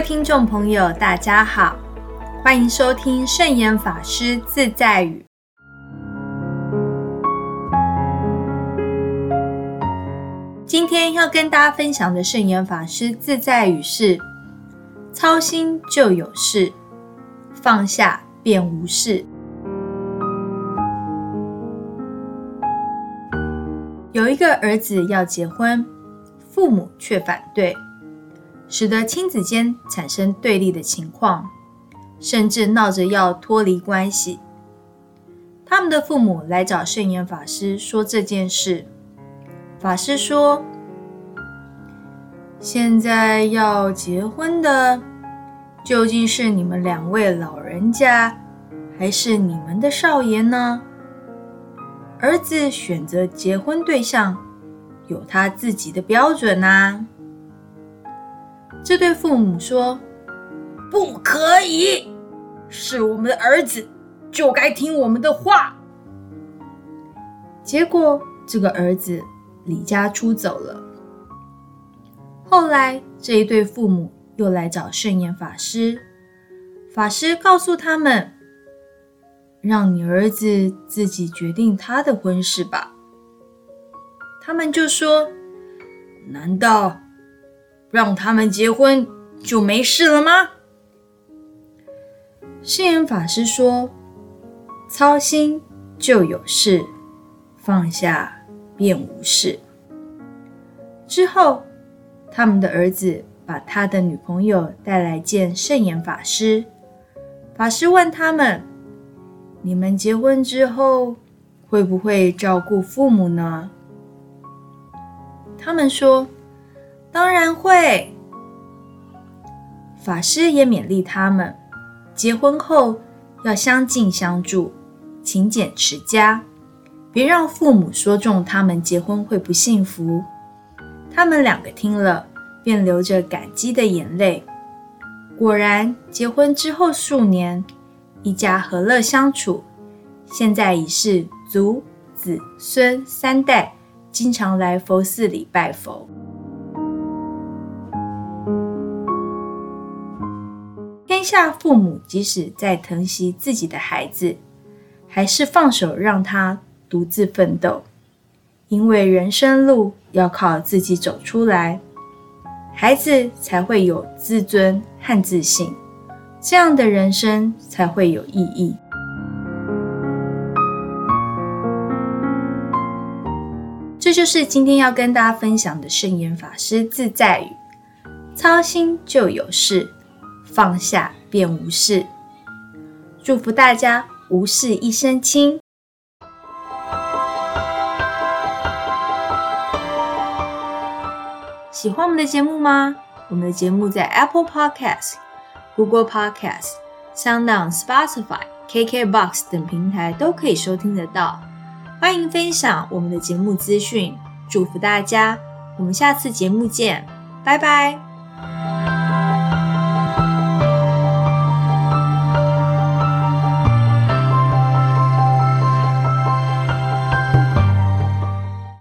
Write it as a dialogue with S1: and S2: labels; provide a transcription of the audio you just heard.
S1: 听众朋友，大家好，欢迎收听圣严法师自在语。今天要跟大家分享的圣严法师自在语是：操心就有事，放下便无事。有一个儿子要结婚，父母却反对。使得亲子间产生对立的情况，甚至闹着要脱离关系。他们的父母来找圣严法师说这件事，法师说：“现在要结婚的，究竟是你们两位老人家，还是你们的少爷呢？儿子选择结婚对象，有他自己的标准呐。”这对父母说：“不可以，是我们的儿子，就该听我们的话。”结果，这个儿子离家出走了。后来，这一对父母又来找圣严法师，法师告诉他们：“让你儿子自己决定他的婚事吧。”他们就说：“难道？”让他们结婚就没事了吗？圣严法师说：“操心就有事，放下便无事。”之后，他们的儿子把他的女朋友带来见圣严法师。法师问他们：“你们结婚之后会不会照顾父母呢？”他们说。当然会。法师也勉励他们，结婚后要相敬相助，勤俭持家，别让父母说中他们结婚会不幸福。他们两个听了，便流着感激的眼泪。果然，结婚之后数年，一家和乐相处，现在已是祖子孙三代，经常来佛寺里拜佛。天下父母即使再疼惜自己的孩子，还是放手让他独自奋斗，因为人生路要靠自己走出来，孩子才会有自尊和自信，这样的人生才会有意义。这就是今天要跟大家分享的圣严法师自在语：操心就有事。放下便无事，祝福大家无事一身轻。喜欢我们的节目吗？我们的节目在 Apple Podcast、Google Podcast、SoundOn、Spotify、KKBox 等平台都可以收听得到。欢迎分享我们的节目资讯，祝福大家！我们下次节目见，拜拜。